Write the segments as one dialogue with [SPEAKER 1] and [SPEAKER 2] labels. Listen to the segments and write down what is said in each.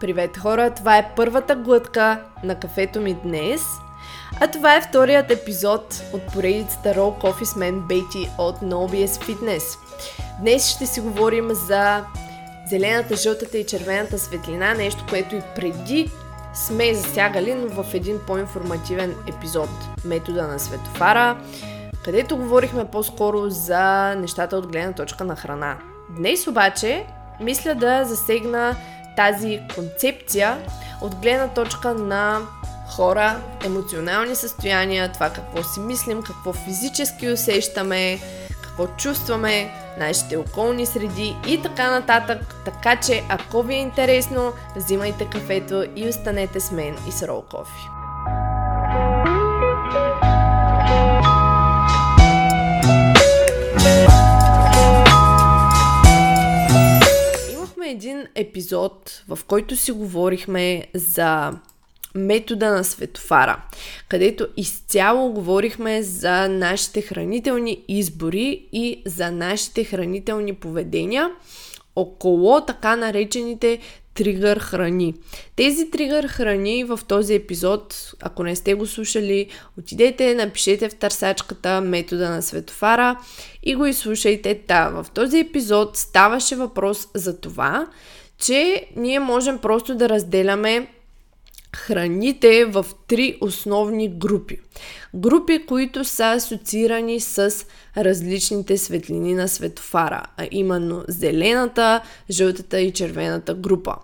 [SPEAKER 1] Привет хора, това е първата глътка на кафето ми днес. А това е вторият епизод от поредицата Roll Coffee с мен Бейти от NoBS Fitness. Днес ще си говорим за зелената, жълтата и червената светлина, нещо, което и преди сме засягали, но в един по-информативен епизод. Метода на светофара, където говорихме по-скоро за нещата от гледна точка на храна. Днес обаче мисля да засегна тази концепция от гледна точка на хора, емоционални състояния, това какво си мислим, какво физически усещаме, какво чувстваме, нашите околни среди и така нататък. Така че, ако ви е интересно, взимайте кафето и останете с мен и с Рол Кофи. един епизод, в който си говорихме за метода на светофара, където изцяло говорихме за нашите хранителни избори и за нашите хранителни поведения около така наречените тригър храни. Тези тригър храни в този епизод, ако не сте го слушали, отидете, напишете в търсачката метода на светофара и го изслушайте. Та, в този епизод ставаше въпрос за това, че ние можем просто да разделяме храните в три основни групи. Групи, които са асоциирани с различните светлини на светофара, а именно зелената, жълтата и червената група.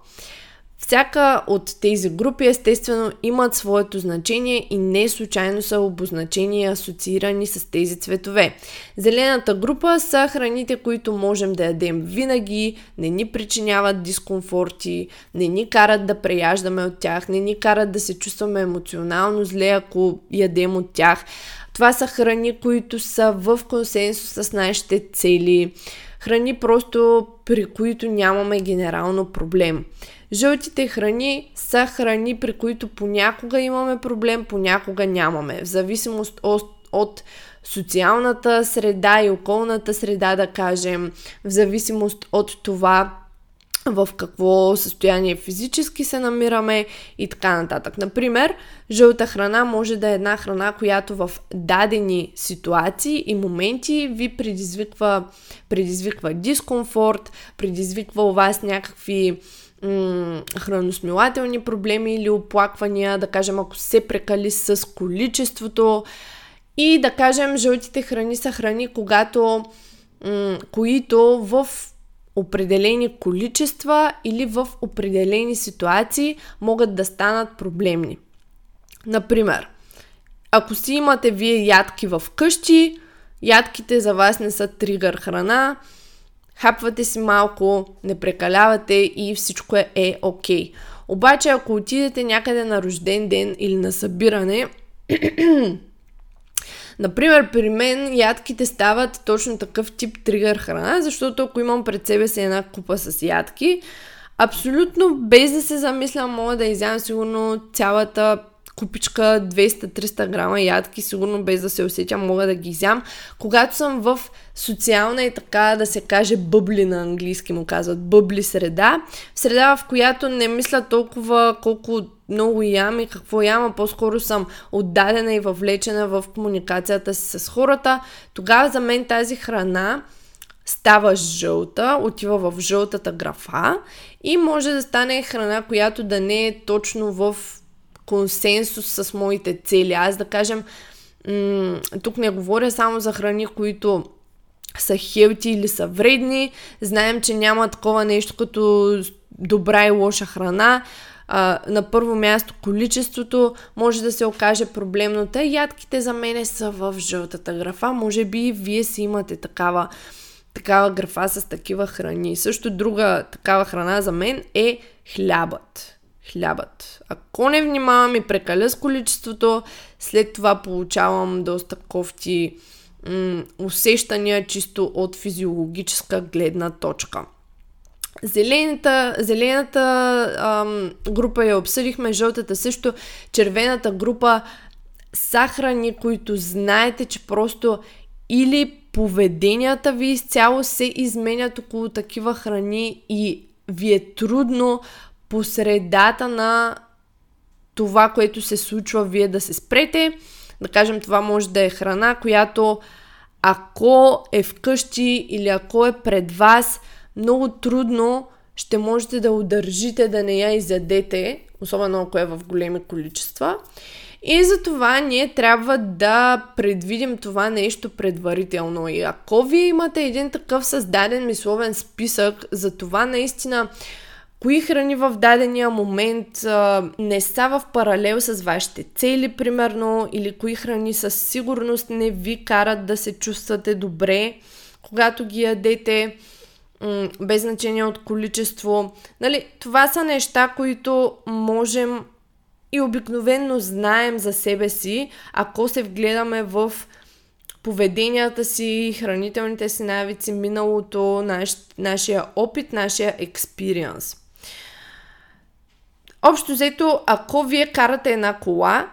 [SPEAKER 1] Всяка от тези групи естествено имат своето значение и не случайно са обозначени и асоциирани с тези цветове. Зелената група са храните, които можем да ядем винаги, не ни причиняват дискомфорти, не ни карат да преяждаме от тях, не ни карат да се чувстваме емоционално зле, ако ядем от тях. Това са храни, които са в консенсус с нашите цели. Храни просто при които нямаме генерално проблем. Жълтите храни са храни, при които понякога имаме проблем, понякога нямаме. В зависимост от, от социалната среда и околната среда, да кажем, в зависимост от това в какво състояние физически се намираме и така нататък. Например, жълта храна може да е една храна, която в дадени ситуации и моменти ви предизвиква, предизвиква дискомфорт, предизвиква у вас някакви храносмилателни проблеми или оплаквания, да кажем, ако се прекали с количеството. И да кажем, жълтите храни са храни, когато, м- които в определени количества или в определени ситуации могат да станат проблемни. Например, ако си имате вие ядки в къщи, ядките за вас не са тригър храна, хапвате си малко, не прекалявате и всичко е, е окей. Okay. Обаче, ако отидете някъде на рожден ден или на събиране, Например, при мен ядките стават точно такъв тип тригър храна, защото ако имам пред себе си една купа с ядки, абсолютно без да се замисля, мога да изям сигурно цялата купичка 200-300 грама ядки, сигурно без да се усетя, мога да ги изям. Когато съм в социална и така да се каже бъбли на английски му казват, бъбли среда, среда в която не мисля толкова колко много ям и какво ям, а по-скоро съм отдадена и въвлечена в комуникацията си с хората, тогава за мен тази храна става жълта, отива в жълтата графа и може да стане храна, която да не е точно в консенсус с моите цели. Аз да кажем, м- тук не говоря само за храни, които са хелти или са вредни. Знаем, че няма такова нещо като добра и лоша храна. А, на първо място количеството може да се окаже проблемно. Те ядките за мене са в жълтата графа. Може би вие си имате такава, такава графа с такива храни. Също друга такава храна за мен е хлябът хлябът. Ако не внимавам и прекаля с количеството, след това получавам доста кофти м- усещания чисто от физиологическа гледна точка. Зелената, зелената ам, група я обсъдихме, жълтата също, червената група са храни, които знаете, че просто или поведенията ви изцяло се изменят около такива храни и ви е трудно по средата на това, което се случва, вие да се спрете. Да кажем, това може да е храна, която ако е вкъщи или ако е пред вас, много трудно ще можете да удържите да не я изядете, особено ако е в големи количества. И за това ние трябва да предвидим това нещо предварително. И ако вие имате един такъв създаден мисловен списък, за това наистина кои храни в дадения момент а, не са в паралел с вашите цели, примерно, или кои храни със сигурност не ви карат да се чувствате добре, когато ги ядете, м- без значение от количество. Нали, това са неща, които можем и обикновенно знаем за себе си, ако се вгледаме в поведенията си, хранителните си навици, миналото, наш, нашия опит, нашия експириенс. Общо взето, ако вие карате една кола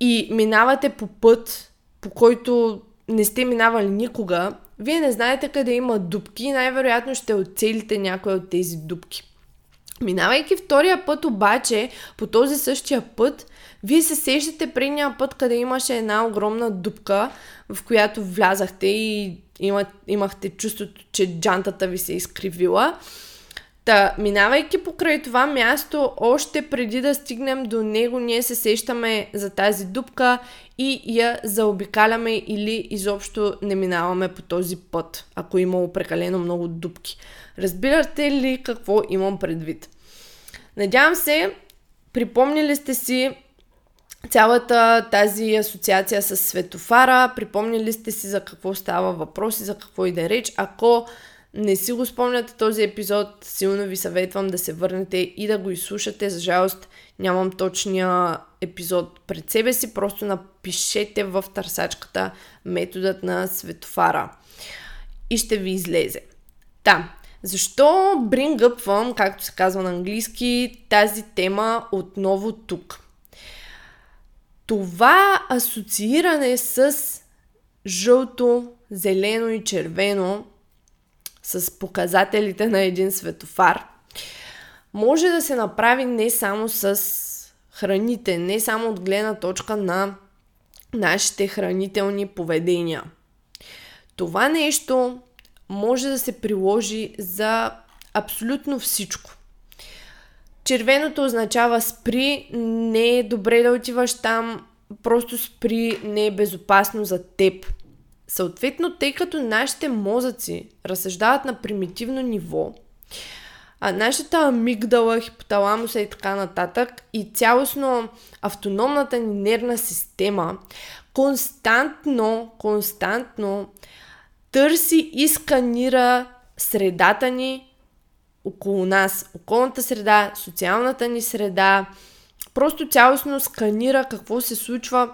[SPEAKER 1] и минавате по път, по който не сте минавали никога, вие не знаете къде има дупки и най-вероятно ще оцелите някои от тези дупки. Минавайки втория път обаче, по този същия път, вие се сещате предния път, къде имаше една огромна дупка, в която влязахте и имахте чувството, че джантата ви се е изкривила. Та, минавайки покрай това място, още преди да стигнем до него, ние се сещаме за тази дупка и я заобикаляме или изобщо не минаваме по този път, ако имало прекалено много дупки. Разбирате ли какво имам предвид? Надявам се, припомнили сте си цялата тази асоциация с светофара, припомнили сте си за какво става въпрос и за какво и да реч. Ако не си го спомняте този епизод, силно ви съветвам да се върнете и да го изслушате. За жалост нямам точния епизод пред себе си, просто напишете в търсачката методът на светофара и ще ви излезе. Та, защо bring както се казва на английски, тази тема отново тук? Това асоцииране с жълто, зелено и червено с показателите на един светофар, може да се направи не само с храните, не само от гледна точка на нашите хранителни поведения. Това нещо може да се приложи за абсолютно всичко. Червеното означава спри, не е добре да отиваш там, просто спри, не е безопасно за теб. Съответно, тъй като нашите мозъци разсъждават на примитивно ниво, а нашата амигдала, хипоталамуса и така нататък и цялостно автономната ни нервна система константно, константно търси и сканира средата ни около нас, околната среда, социалната ни среда, просто цялостно сканира какво се случва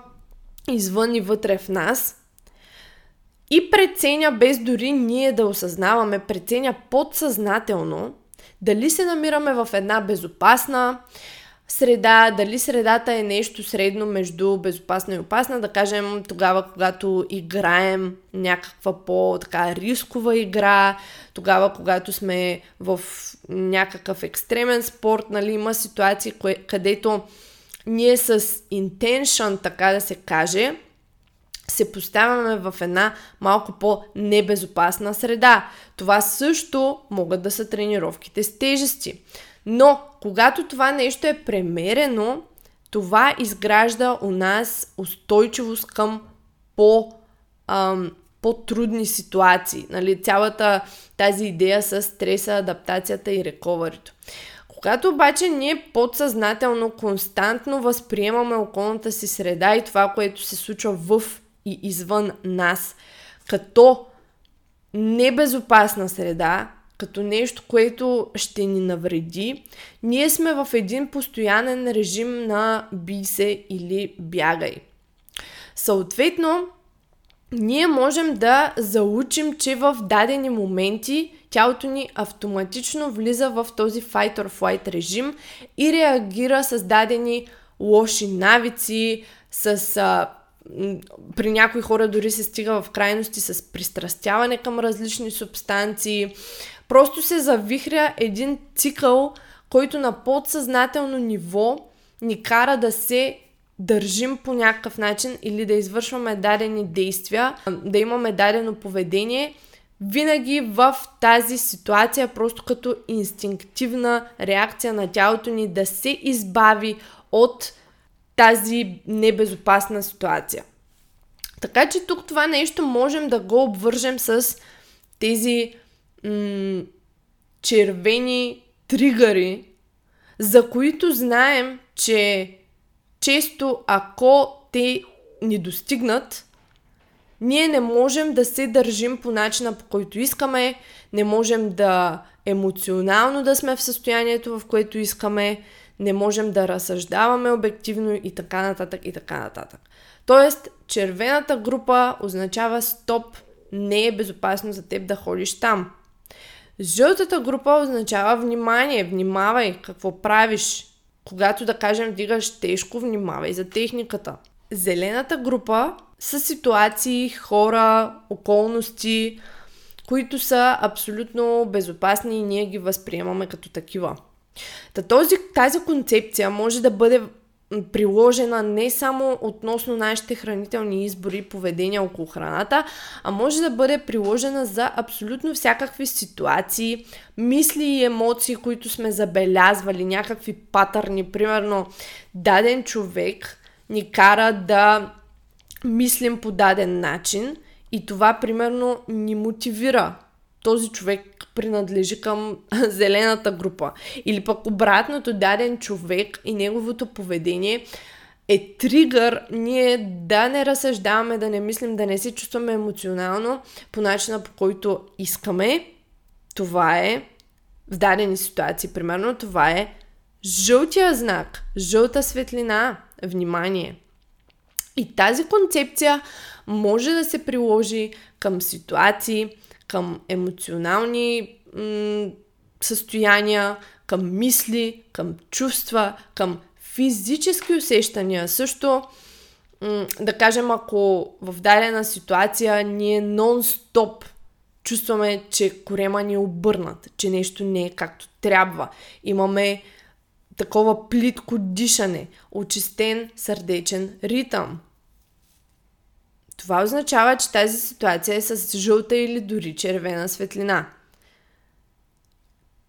[SPEAKER 1] извън и вътре в нас и преценя, без дори ние да осъзнаваме, преценя подсъзнателно дали се намираме в една безопасна среда, дали средата е нещо средно между безопасна и опасна, да кажем тогава, когато играем някаква по-така рискова игра, тогава, когато сме в някакъв екстремен спорт, нали, има ситуации, кое, където ние с intention, така да се каже, се поставяме в една малко по-небезопасна среда. Това също могат да са тренировките с тежести. Но, когато това нещо е премерено, това изгражда у нас устойчивост към по, ам, по-трудни ситуации. Нали? Цялата тази идея с стреса, адаптацията и рековарито. Когато обаче ние подсъзнателно, константно възприемаме околната си среда и това, което се случва в и извън нас, като небезопасна среда, като нещо, което ще ни навреди, ние сме в един постоянен режим на бий се или бягай. Съответно, ние можем да заучим, че в дадени моменти тялото ни автоматично влиза в този fight or flight режим и реагира с дадени лоши навици, с а, при някои хора дори се стига в крайности с пристрастяване към различни субстанции. Просто се завихря един цикъл, който на подсъзнателно ниво ни кара да се държим по някакъв начин или да извършваме дадени действия, да имаме дадено поведение, винаги в тази ситуация, просто като инстинктивна реакция на тялото ни да се избави от тази небезопасна ситуация. Така че тук това нещо можем да го обвържем с тези м- червени тригъри, за които знаем, че често ако те ни достигнат, ние не можем да се държим по начина по който искаме, не можем да емоционално да сме в състоянието, в което искаме, не можем да разсъждаваме обективно и така нататък и така нататък. Тоест, червената група означава стоп, не е безопасно за теб да ходиш там. Жълтата група означава внимание, внимавай какво правиш. Когато, да кажем, вдигаш тежко, внимавай за техниката. Зелената група са ситуации, хора, околности, които са абсолютно безопасни и ние ги възприемаме като такива. Та този, тази концепция може да бъде приложена не само относно нашите хранителни избори и поведения около храната, а може да бъде приложена за абсолютно всякакви ситуации, мисли и емоции, които сме забелязвали, някакви патърни. Примерно, даден човек ни кара да мислим по даден начин и това, примерно, ни мотивира. Този човек принадлежи към зелената група. Или пък обратното, даден човек и неговото поведение е тригър ние да не разсъждаваме, да не мислим, да не се чувстваме емоционално по начина по който искаме. Това е в дадени ситуации, примерно, това е жълтия знак, жълта светлина, внимание. И тази концепция може да се приложи към ситуации, към емоционални м- състояния, към мисли, към чувства, към физически усещания. Също, м- да кажем, ако в дадена ситуация ние нон-стоп чувстваме, че корема ни е обърнат, че нещо не е както трябва. Имаме такова плитко дишане, очистен сърдечен ритъм. Това означава, че тази ситуация е с жълта или дори червена светлина.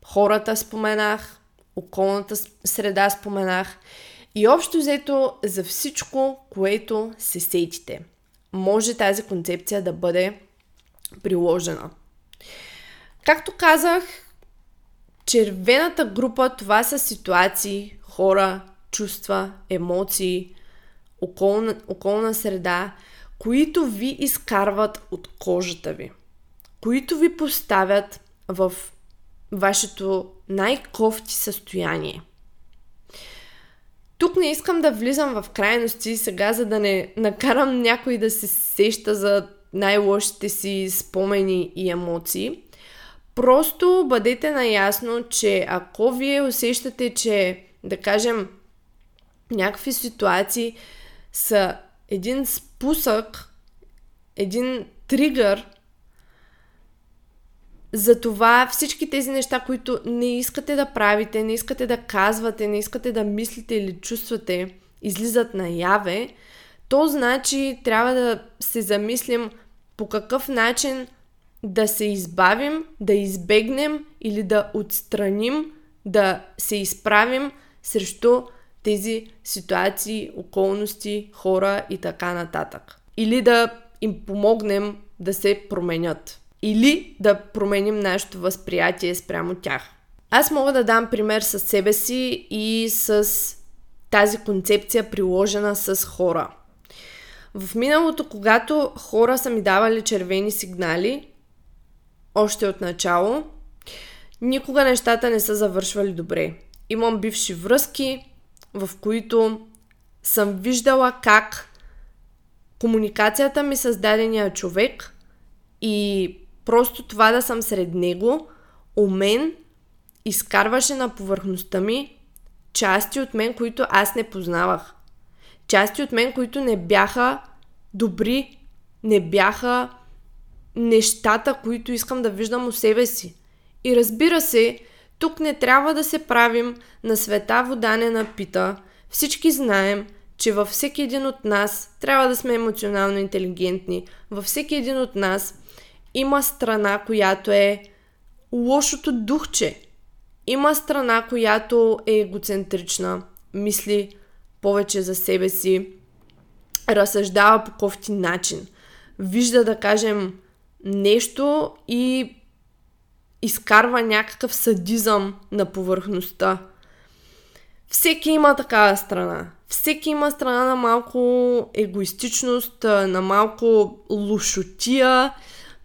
[SPEAKER 1] Хората споменах, околната среда споменах и общо взето за всичко, което се сетите. Може тази концепция да бъде приложена. Както казах, червената група това са ситуации, хора, чувства, емоции, околна, околна среда, които ви изкарват от кожата ви, които ви поставят в вашето най-кофти състояние. Тук не искам да влизам в крайности сега, за да не накарам някой да се сеща за най-лошите си спомени и емоции. Просто бъдете наясно, че ако вие усещате, че, да кажем, някакви ситуации са един спусък, един тригър за това всички тези неща, които не искате да правите, не искате да казвате, не искате да мислите или чувствате, излизат наяве, то значи трябва да се замислим по какъв начин да се избавим, да избегнем или да отстраним, да се изправим срещу тези ситуации, околности, хора и така нататък. Или да им помогнем да се променят. Или да променим нашето възприятие спрямо тях. Аз мога да дам пример с себе си и с тази концепция приложена с хора. В миналото, когато хора са ми давали червени сигнали, още от начало, никога нещата не са завършвали добре. Имам бивши връзки, в които съм виждала как комуникацията ми с дадения човек и просто това да съм сред него, у мен изкарваше на повърхността ми части от мен, които аз не познавах. Части от мен, които не бяха добри, не бяха нещата, които искам да виждам у себе си. И разбира се, Тук не трябва да се правим на света вода не напита. Всички знаем, че във всеки един от нас трябва да сме емоционално интелигентни. Във всеки един от нас има страна, която е лошото духче. Има страна, която е егоцентрична, мисли повече за себе си, разсъждава по кофти начин, вижда, да кажем, нещо и изкарва някакъв садизъм на повърхността. Всеки има такава страна. Всеки има страна на малко егоистичност, на малко лошотия,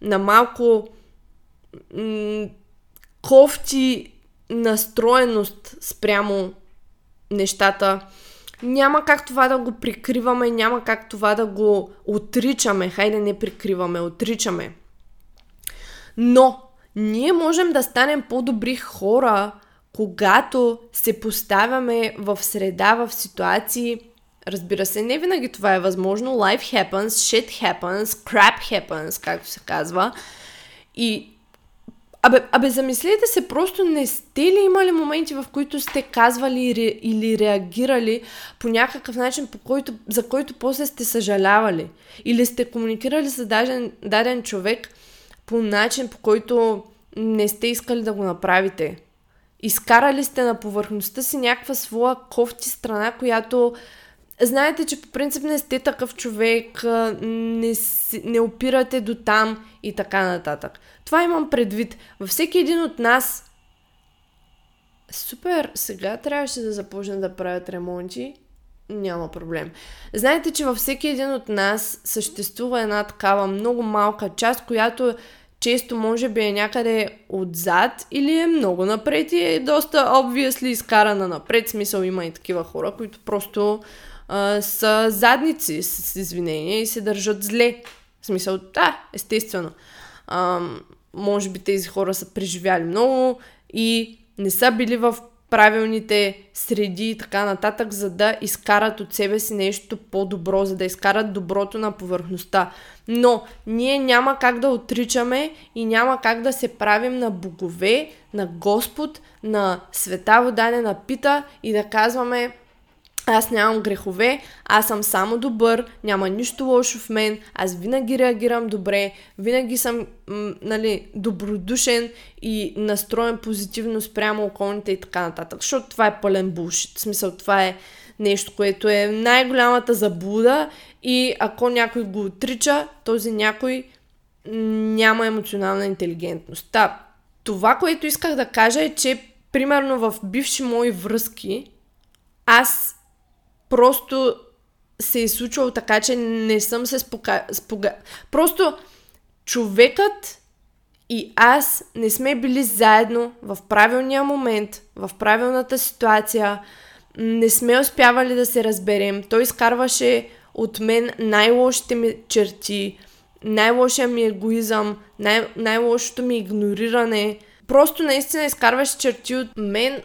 [SPEAKER 1] на малко м- кофти настроеност спрямо нещата. Няма как това да го прикриваме, няма как това да го отричаме. Хайде не прикриваме, отричаме. Но ние можем да станем по-добри хора, когато се поставяме в среда, в ситуации, разбира се, не винаги това е възможно, life happens, shit happens, crap happens, както се казва, и Абе, абе, замислете се, просто не сте ли имали моменти, в които сте казвали или реагирали по някакъв начин, по който, за който после сте съжалявали? Или сте комуникирали с даден, даден човек по начин, по който не сте искали да го направите? Изкарали сте на повърхността си някаква своя кофти страна, която знаете, че по принцип не сте такъв човек, не, не опирате до там и така нататък. Това имам предвид. Във всеки един от нас Супер, сега трябваше да започна да правят ремонти. Няма проблем. Знаете, че във всеки един от нас съществува една такава много малка част, която често може би е някъде отзад или е много напред и е доста obviously изкарана напред. Смисъл има и такива хора, които просто а, са задници с извинения и се държат зле. В смисъл, да, естествено. А, може би тези хора са преживяли много и не са били в правилните среди и така нататък, за да изкарат от себе си нещо по-добро, за да изкарат доброто на повърхността. Но ние няма как да отричаме и няма как да се правим на богове, на Господ, на света вода не напита и да казваме аз нямам грехове, аз съм само добър, няма нищо лошо в мен, аз винаги реагирам добре, винаги съм м- нали, добродушен и настроен позитивно спрямо околните и така нататък. Защото това е пълен булшит. В смисъл, това е нещо, което е най-голямата заблуда и ако някой го отрича, този някой няма емоционална интелигентност. Та, това, което исках да кажа е, че примерно в бивши мои връзки, аз просто се е случвало така, че не съм се спока... спога... Просто човекът и аз не сме били заедно в правилния момент, в правилната ситуация, не сме успявали да се разберем. Той изкарваше от мен най-лошите ми черти, най-лошия ми егоизъм, най- най-лошото ми игнориране. Просто наистина изкарваше черти от мен,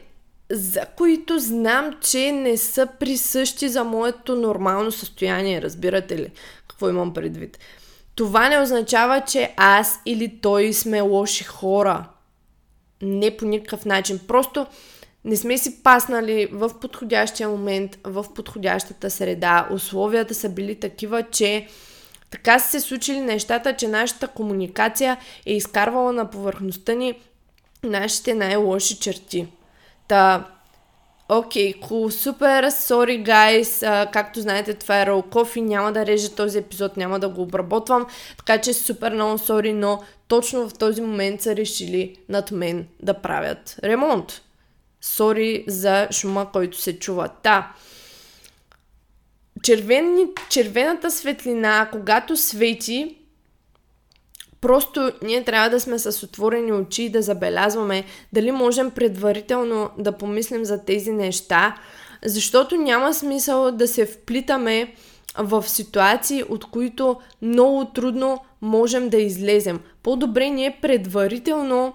[SPEAKER 1] за които знам, че не са присъщи за моето нормално състояние. Разбирате ли какво имам предвид? Това не означава, че аз или той сме лоши хора. Не по никакъв начин. Просто не сме си паснали в подходящия момент, в подходящата среда. Условията са били такива, че така са се случили нещата, че нашата комуникация е изкарвала на повърхността ни нашите най-лоши черти. Та, окей, okay, cool, супер, sorry guys, както знаете това е Roll Coffee, няма да режа този епизод, няма да го обработвам, така че супер много sorry, но точно в този момент са решили над мен да правят ремонт. Сори за шума, който се чува. Та, червени, червената светлина, когато свети, Просто ние трябва да сме с отворени очи и да забелязваме дали можем предварително да помислим за тези неща, защото няма смисъл да се вплитаме в ситуации, от които много трудно можем да излезем. По-добре ние предварително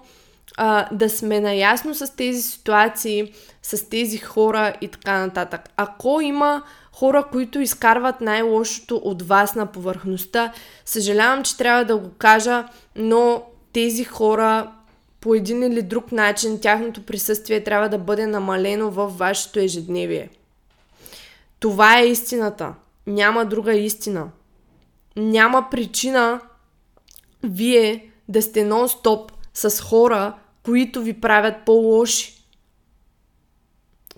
[SPEAKER 1] а, да сме наясно с тези ситуации, с тези хора и така нататък. Ако има хора, които изкарват най-лошото от вас на повърхността. Съжалявам, че трябва да го кажа, но тези хора по един или друг начин тяхното присъствие трябва да бъде намалено в вашето ежедневие. Това е истината. Няма друга истина. Няма причина вие да сте нон-стоп с хора, които ви правят по-лоши.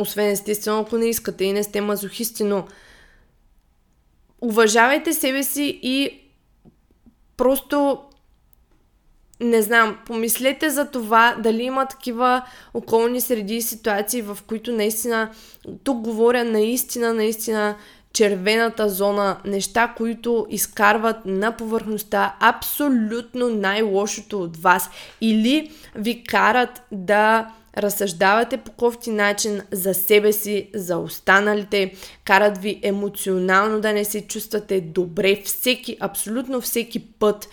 [SPEAKER 1] Освен естествено, ако не искате и не сте мазохисти, но уважавайте себе си и просто не знам, помислете за това дали има такива околни среди и ситуации, в които наистина, тук говоря наистина, наистина червената зона, неща, които изкарват на повърхността абсолютно най-лошото от вас или ви карат да разсъждавате по кофти начин за себе си, за останалите, карат ви емоционално да не се чувствате добре всеки, абсолютно всеки път,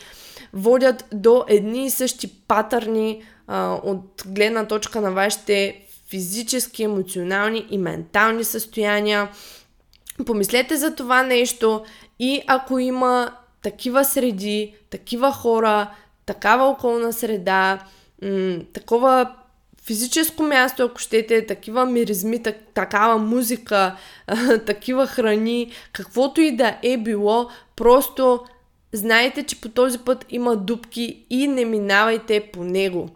[SPEAKER 1] водят до едни и същи патърни а, от гледна точка на вашите физически, емоционални и ментални състояния. Помислете за това нещо и ако има такива среди, такива хора, такава околна среда, м- такова физическо място, ако щете, такива миризми, так, такава музика, такива храни, каквото и да е било, просто знайте, че по този път има дупки и не минавайте по него.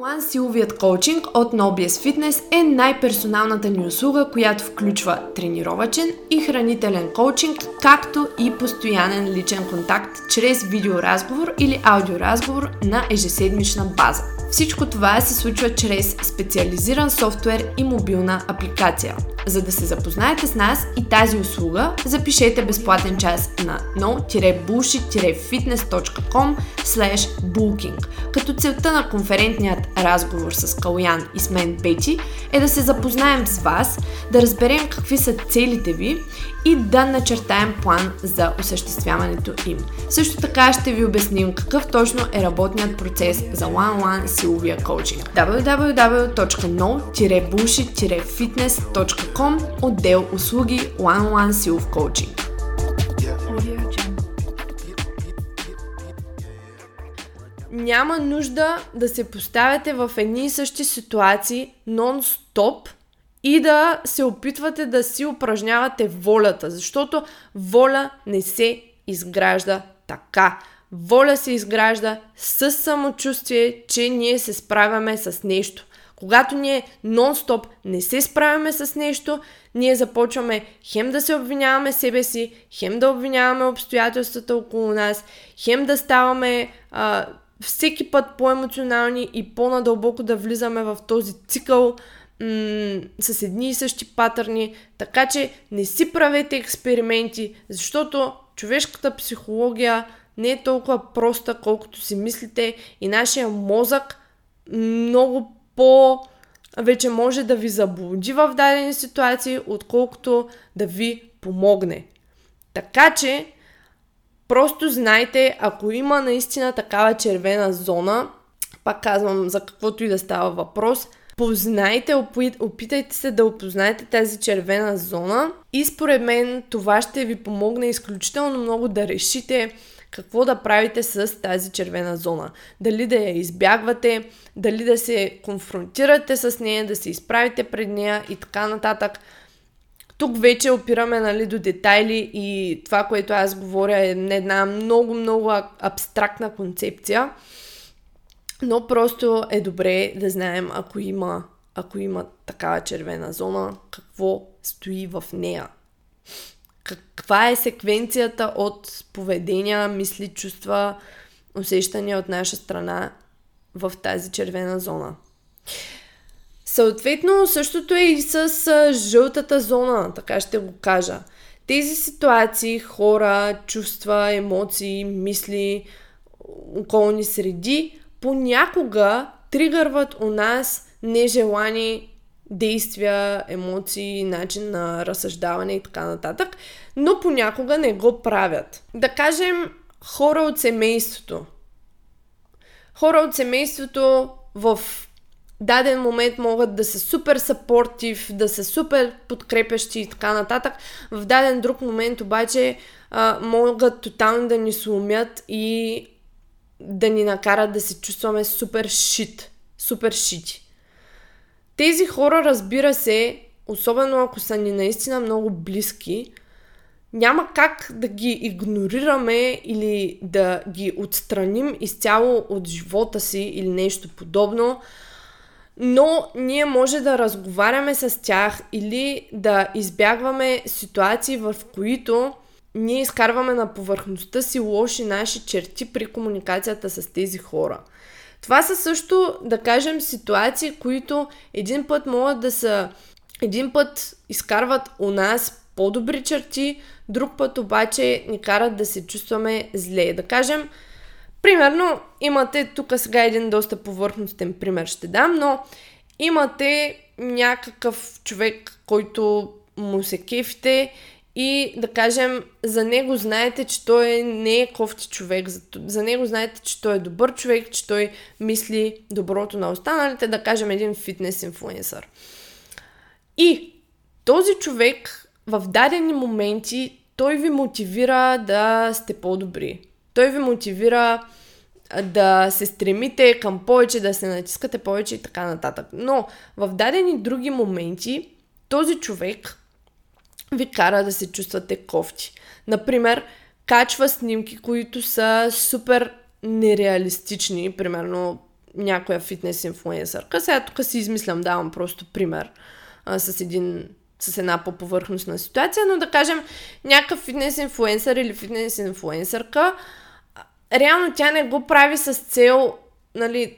[SPEAKER 1] One силовият коучинг от NoBS Fitness е най-персоналната ни услуга, която включва тренировачен и хранителен коучинг, както и постоянен личен контакт чрез видеоразговор или аудиоразговор на ежеседмична база. Всичко това се случва чрез специализиран софтуер и мобилна апликация. За да се запознаете с нас и тази услуга, запишете безплатен час на no-bullshit-fitness.com booking като целта на конферентният разговор с Калян и с мен Бети е да се запознаем с вас, да разберем какви са целите ви и да начертаем план за осъществяването им. Също така ще ви обясним какъв точно е работният процес за one-on-one силовия коучинг. www.no-bullshit-fitness.com отдел услуги one-on-one силов коучинг. Няма нужда да се поставяте в едни и същи ситуации нон-стоп – и да се опитвате да си упражнявате волята, защото воля не се изгражда така. Воля се изгражда с самочувствие, че ние се справяме с нещо. Когато ние нон-стоп не се справяме с нещо, ние започваме хем да се обвиняваме себе си, хем да обвиняваме обстоятелствата около нас, хем да ставаме а, всеки път по-емоционални и по-надълбоко да влизаме в този цикъл м- с едни и същи патърни, така че не си правете експерименти, защото човешката психология не е толкова проста, колкото си мислите и нашия мозък много по вече може да ви заблуди в дадени ситуации, отколкото да ви помогне. Така че, просто знайте, ако има наистина такава червена зона, пак казвам за каквото и да става въпрос – познайте, опитайте се да опознаете тази червена зона и според мен това ще ви помогне изключително много да решите какво да правите с тази червена зона. Дали да я избягвате, дали да се конфронтирате с нея, да се изправите пред нея и така нататък. Тук вече опираме нали, до детайли и това, което аз говоря е една много-много абстрактна концепция. Но просто е добре да знаем, ако има, ако има такава червена зона, какво стои в нея. Каква е секвенцията от поведения, мисли, чувства, усещания от наша страна в тази червена зона. Съответно, същото е и с жълтата зона, така ще го кажа. Тези ситуации, хора, чувства, емоции, мисли, околни среди понякога тригърват у нас нежелани действия, емоции, начин на разсъждаване и така нататък, но понякога не го правят. Да кажем хора от семейството. Хора от семейството в даден момент могат да са супер сапортив, да са супер подкрепящи и така нататък. В даден друг момент обаче а, могат тотално да ни сломят и да ни накарат да се чувстваме супер шит. супер шити. Тези хора, разбира се, особено ако са ни наистина много близки, няма как да ги игнорираме или да ги отстраним изцяло от живота си или нещо подобно, но ние може да разговаряме с тях или да избягваме ситуации, в които ние изкарваме на повърхността си лоши наши черти при комуникацията с тези хора. Това са също, да кажем, ситуации, които един път могат да са един път изкарват у нас по-добри черти, друг път обаче ни карат да се чувстваме зле. Да кажем, примерно, имате тук сега един доста повърхностен пример ще дам, но имате някакъв човек, който му се кефите и да кажем, за него знаете, че той не е кофти човек, за, за него знаете, че той е добър човек, че той мисли доброто на останалите, да кажем един фитнес инфлуенсър. И този човек в дадени моменти той ви мотивира да сте по-добри. Той ви мотивира да се стремите към повече, да се натискате повече и така нататък. Но в дадени други моменти този човек ви кара да се чувствате кофти. Например, качва снимки, които са супер нереалистични, примерно някоя фитнес инфлуенсърка. Сега тук си измислям, давам просто пример а, с един с една по-повърхностна ситуация, но да кажем някакъв фитнес инфлуенсър или фитнес инфлуенсърка, реално тя не го прави с цел, нали,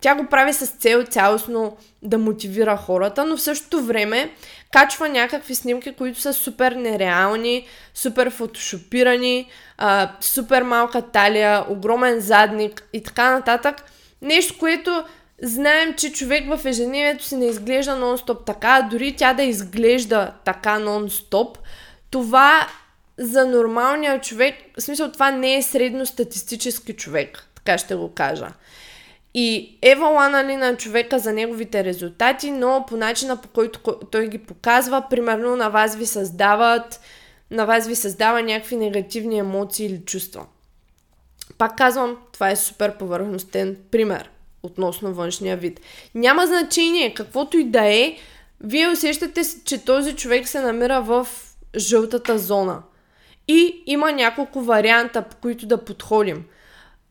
[SPEAKER 1] тя го прави с цел цялостно да мотивира хората, но в същото време качва някакви снимки, които са супер нереални, супер фотошопирани, а, супер малка талия, огромен задник и така нататък. Нещо, което знаем, че човек в ежедневието си не изглежда нон-стоп така, дори тя да изглежда така нон-стоп, това за нормалния човек, в смисъл това не е средностатистически човек, така ще го кажа. И евала нали, на човека за неговите резултати, но по начина по който той ги показва, примерно на вас ви създават, на вас ви създава някакви негативни емоции или чувства. Пак казвам, това е супер повърхностен пример относно външния вид. Няма значение, каквото и да е, вие усещате, че този човек се намира в жълтата зона. И има няколко варианта, по които да подходим.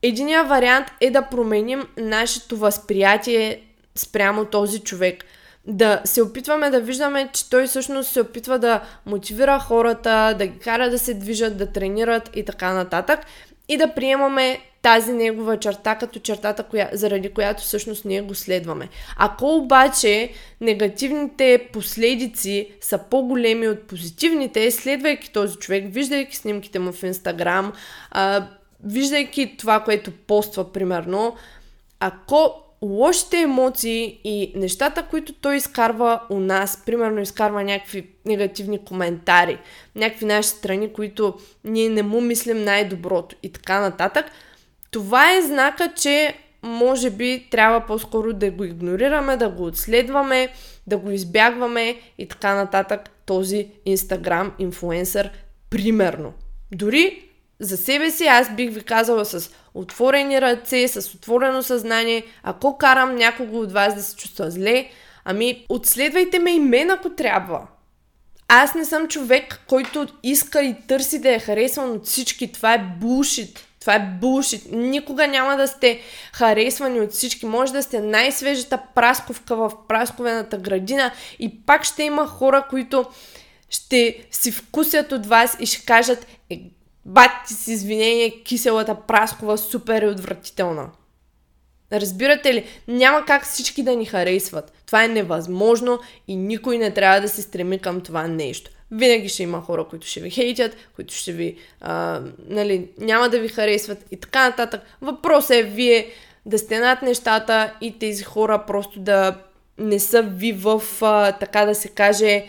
[SPEAKER 1] Единият вариант е да променим нашето възприятие спрямо този човек. Да се опитваме да виждаме, че той всъщност се опитва да мотивира хората, да ги кара да се движат, да тренират и така нататък. И да приемаме тази негова черта като чертата, коя, заради която всъщност ние го следваме. Ако обаче негативните последици са по-големи от позитивните, следвайки този човек, виждайки снимките му в Инстаграм, виждайки това, което поства, примерно, ако лошите емоции и нещата, които той изкарва у нас, примерно изкарва някакви негативни коментари, някакви наши страни, които ние не му мислим най-доброто и така нататък, това е знака, че може би трябва по-скоро да го игнорираме, да го отследваме, да го избягваме и така нататък този Инстаграм инфлуенсър примерно. Дори за себе си аз бих ви казала с отворени ръце, с отворено съзнание, ако карам някого от вас да се чувства зле, ами отследвайте ме и мен ако трябва. Аз не съм човек, който иска и търси да е харесван от всички. Това е булшит. Това е булшит. Никога няма да сте харесвани от всички. Може да сте най-свежата прасковка в прасковената градина и пак ще има хора, които ще си вкусят от вас и ще кажат, е, бати с извинение, киселата праскова супер е отвратителна. Разбирате ли? Няма как всички да ни харесват. Това е невъзможно и никой не трябва да се стреми към това нещо. Винаги ще има хора, които ще ви хейтят, които ще ви, а, нали, няма да ви харесват и така нататък. Въпросът е вие да сте над нещата и тези хора просто да не са ви в, а, така да се каже,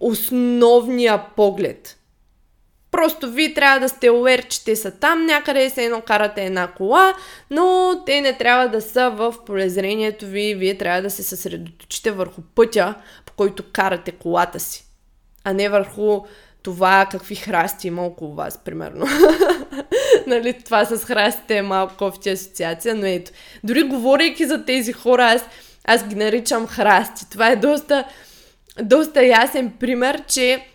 [SPEAKER 1] основния поглед. Просто вие трябва да сте увер, че те са там някъде, се едно карате една кола, но те не трябва да са в полезрението ви. Вие трябва да се съсредоточите върху пътя, по който карате колата си, а не върху това какви храсти има около вас, примерно. нали, това с храстите е малко кофти асоциация, но ето. Дори говорейки за тези хора, аз, аз ги наричам храсти. Това е доста, доста ясен пример, че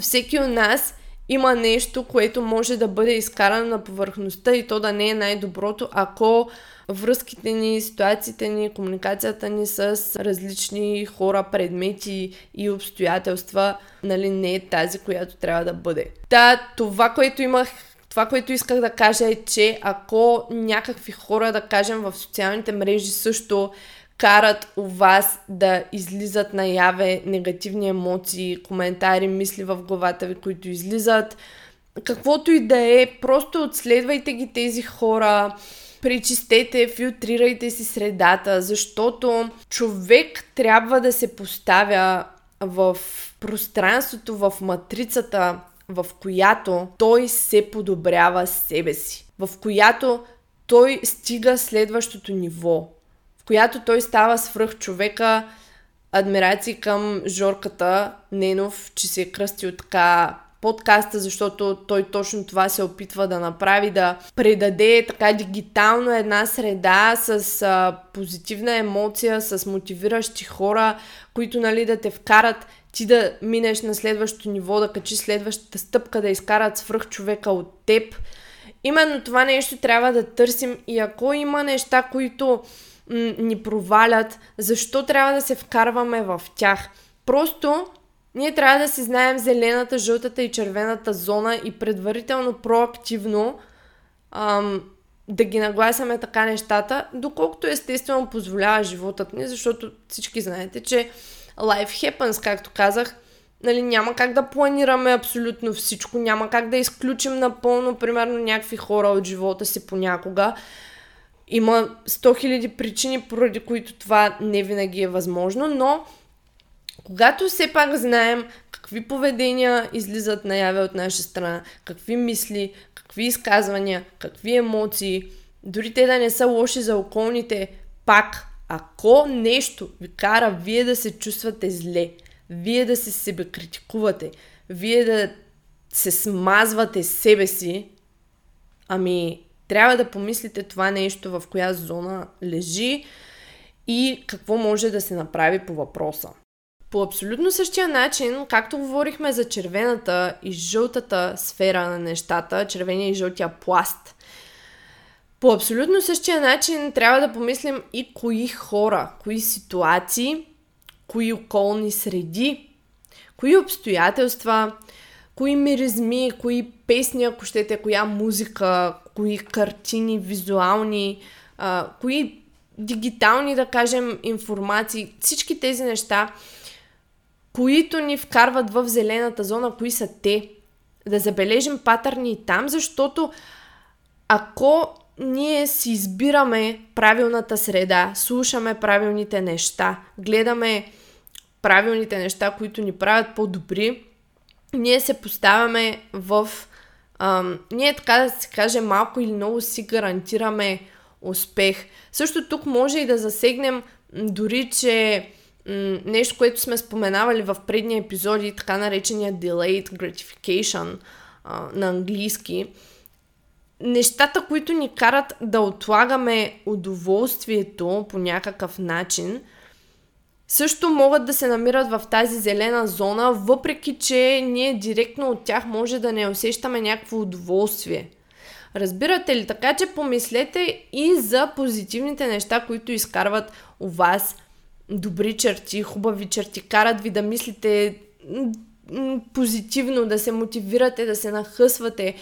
[SPEAKER 1] всеки от нас има нещо, което може да бъде изкарано на повърхността и то да не е най-доброто, ако връзките ни, ситуациите ни, комуникацията ни с различни хора, предмети и обстоятелства, нали, не е тази, която трябва да бъде. Та, това, което имах това, което исках да кажа е, че ако някакви хора, да кажем, в социалните мрежи също карат у вас да излизат наяве негативни емоции, коментари, мисли в главата ви, които излизат, каквото и да е, просто отследвайте ги тези хора, пречистете, филтрирайте си средата, защото човек трябва да се поставя в пространството, в матрицата, в която той се подобрява себе си, в която той стига следващото ниво, която той става свръх човека. Адмирации към Жорката Ненов, че се е кръстил така подкаста, защото той точно това се опитва да направи, да предаде така дигитално една среда с а, позитивна емоция, с мотивиращи хора, които нали да те вкарат ти да минеш на следващото ниво, да качи следващата стъпка, да изкарат свръх човека от теб. Именно това нещо трябва да търсим и ако има неща, които м- ни провалят, защо трябва да се вкарваме в тях? Просто ние трябва да си знаем зелената, жълтата и червената зона и предварително проактивно ам, да ги нагласяме така нещата, доколкото естествено позволява животът ни, защото всички знаете, че life happens, както казах, нали, няма как да планираме абсолютно всичко, няма как да изключим напълно, примерно, някакви хора от живота си понякога. Има 100 000 причини, поради които това не винаги е възможно, но когато все пак знаем какви поведения излизат наяве от наша страна, какви мисли, какви изказвания, какви емоции, дори те да не са лоши за околните, пак, ако нещо ви кара вие да се чувствате зле, вие да се себе критикувате, вие да се смазвате себе си, ами трябва да помислите това нещо в коя зона лежи и какво може да се направи по въпроса. По абсолютно същия начин, както говорихме за червената и жълтата сфера на нещата, червения и жълтия пласт, по абсолютно същия начин трябва да помислим и кои хора, кои ситуации, кои околни среди, кои обстоятелства, кои миризми, кои песни, ако щете, коя музика, кои картини, визуални, а, кои дигитални, да кажем, информации, всички тези неща – които ни вкарват в зелената зона, кои са те. Да забележим патърни и там, защото ако ние си избираме правилната среда, слушаме правилните неща, гледаме правилните неща, които ни правят по-добри, ние се поставяме в... Ам, ние така да се каже малко или много си гарантираме успех. Също тук може и да засегнем дори, че нещо, което сме споменавали в предния епизоди, така наречения delayed gratification а, на английски, нещата, които ни карат да отлагаме удоволствието по някакъв начин, също могат да се намират в тази зелена зона, въпреки че ние директно от тях може да не усещаме някакво удоволствие. Разбирате ли? Така че помислете и за позитивните неща, които изкарват у вас добри черти, хубави черти, карат ви да мислите позитивно, да се мотивирате, да се нахъсвате,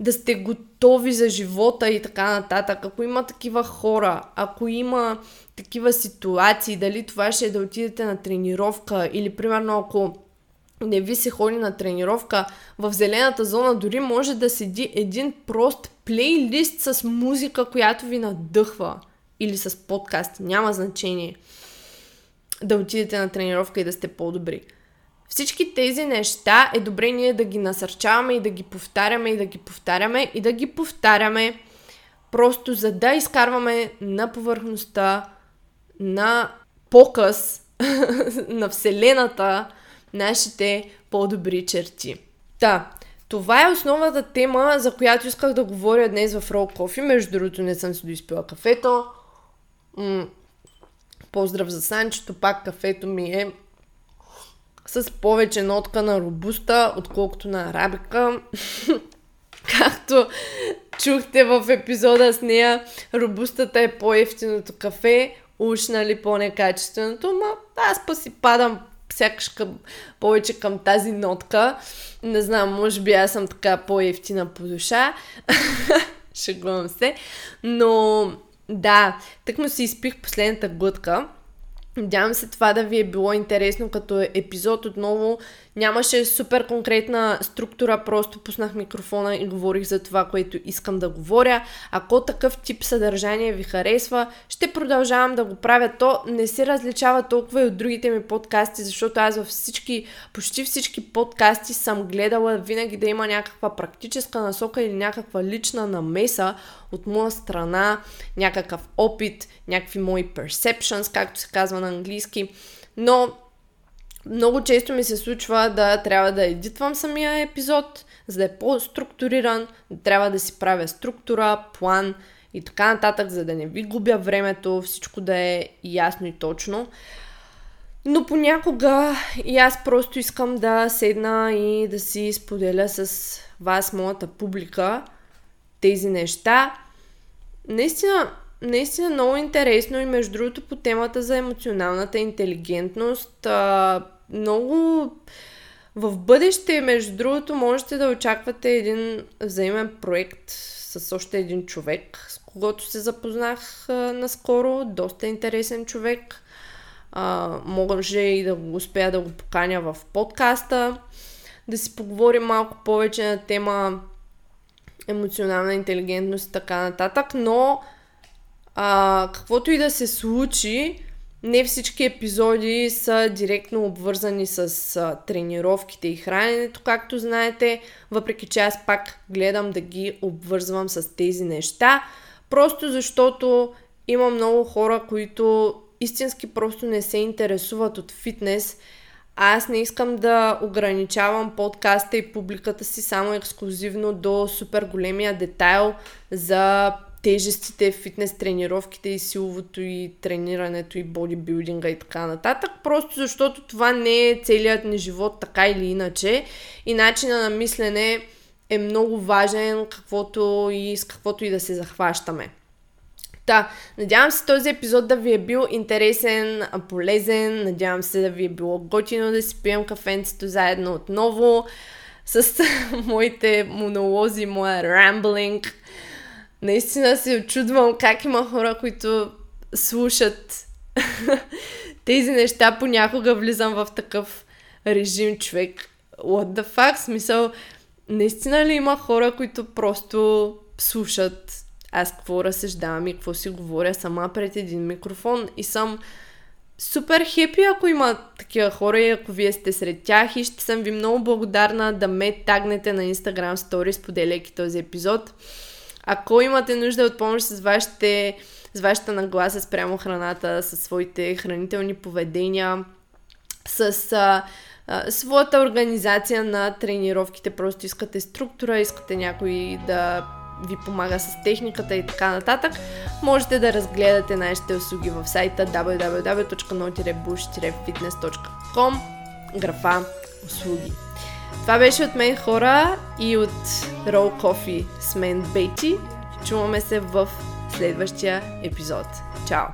[SPEAKER 1] да сте готови за живота и така нататък. Ако има такива хора, ако има такива ситуации, дали това ще е да отидете на тренировка или примерно ако не ви се ходи на тренировка, в зелената зона дори може да седи един прост плейлист с музика, която ви надъхва или с подкаст, няма значение да отидете на тренировка и да сте по-добри. Всички тези неща е добре ние да ги насърчаваме и да ги повтаряме и да ги повтаряме и да ги повтаряме просто за да изкарваме на повърхността, на показ на Вселената нашите по-добри черти. Та, това е основната тема, за която исках да говоря днес в Roll Coffee. Между другото, не съм си доизпила кафето. М- поздрав за Санчето, пак кафето ми е с повече нотка на робуста, отколкото на арабика. Както чухте в епизода с нея, робустата е по-ефтиното кафе, уж нали по-некачественото, ма аз па си падам сякаш към, повече към тази нотка. Не знам, може би аз съм така по-ефтина по душа. Шегувам се. Но да, тък му си изпих последната глътка. Надявам се това да ви е било интересно като епизод отново. Нямаше супер конкретна структура, просто пуснах микрофона и говорих за това, което искам да говоря. Ако такъв тип съдържание ви харесва, ще продължавам да го правя. То не се различава толкова и от другите ми подкасти, защото аз във всички, почти всички подкасти съм гледала винаги да има някаква практическа насока или някаква лична намеса от моя страна, някакъв опит, някакви мои perceptions, както се казва на английски. Но много често ми се случва да трябва да едитвам самия епизод, за да е по-структуриран, да трябва да си правя структура, план и така нататък, за да не ви губя времето, всичко да е ясно и точно. Но понякога и аз просто искам да седна и да си споделя с вас, моята публика, тези неща. Наистина, наистина много интересно и между другото по темата за емоционалната интелигентност. А, много в бъдеще, между другото, можете да очаквате един взаимен проект с още един човек, с когото се запознах а, наскоро. Доста интересен човек. А, може и да го успея да го поканя в подкаста, да си поговорим малко повече на тема емоционална интелигентност и така нататък, но а, каквото и да се случи, не всички епизоди са директно обвързани с а, тренировките и храненето, както знаете, въпреки че аз пак гледам да ги обвързвам с тези неща, просто защото има много хора, които истински просто не се интересуват от фитнес. Аз не искам да ограничавам подкаста и публиката си само ексклюзивно до супер големия детайл за тежестите, фитнес тренировките и силовото и тренирането и бодибилдинга и така нататък, просто защото това не е целият ни живот така или иначе и начина на мислене е много важен каквото и с каквото и да се захващаме. Та, надявам се този епизод да ви е бил интересен, полезен, надявам се да ви е било готино да си пием кафенцето заедно отново с моите монолози, моя рамблинг наистина се очудвам как има хора, които слушат тези неща. Понякога влизам в такъв режим човек. What the fuck? Смисъл, наистина ли има хора, които просто слушат аз какво разсъждавам и какво си говоря сама пред един микрофон и съм супер хепи, ако има такива хора и ако вие сте сред тях и ще съм ви много благодарна да ме тагнете на Instagram Stories, споделяйки този епизод. Ако имате нужда от помощ с вашите с вашата нагласа спрямо храната, с своите хранителни поведения, с а, а, своята организация на тренировките, просто искате структура, искате някой да ви помага с техниката и така нататък, можете да разгледате нашите услуги в сайта www.no-bush-fitness.com графа услуги. Това беше от мен хора и от Roll Coffee с мен Бейти. Чуваме се в следващия епизод. Чао!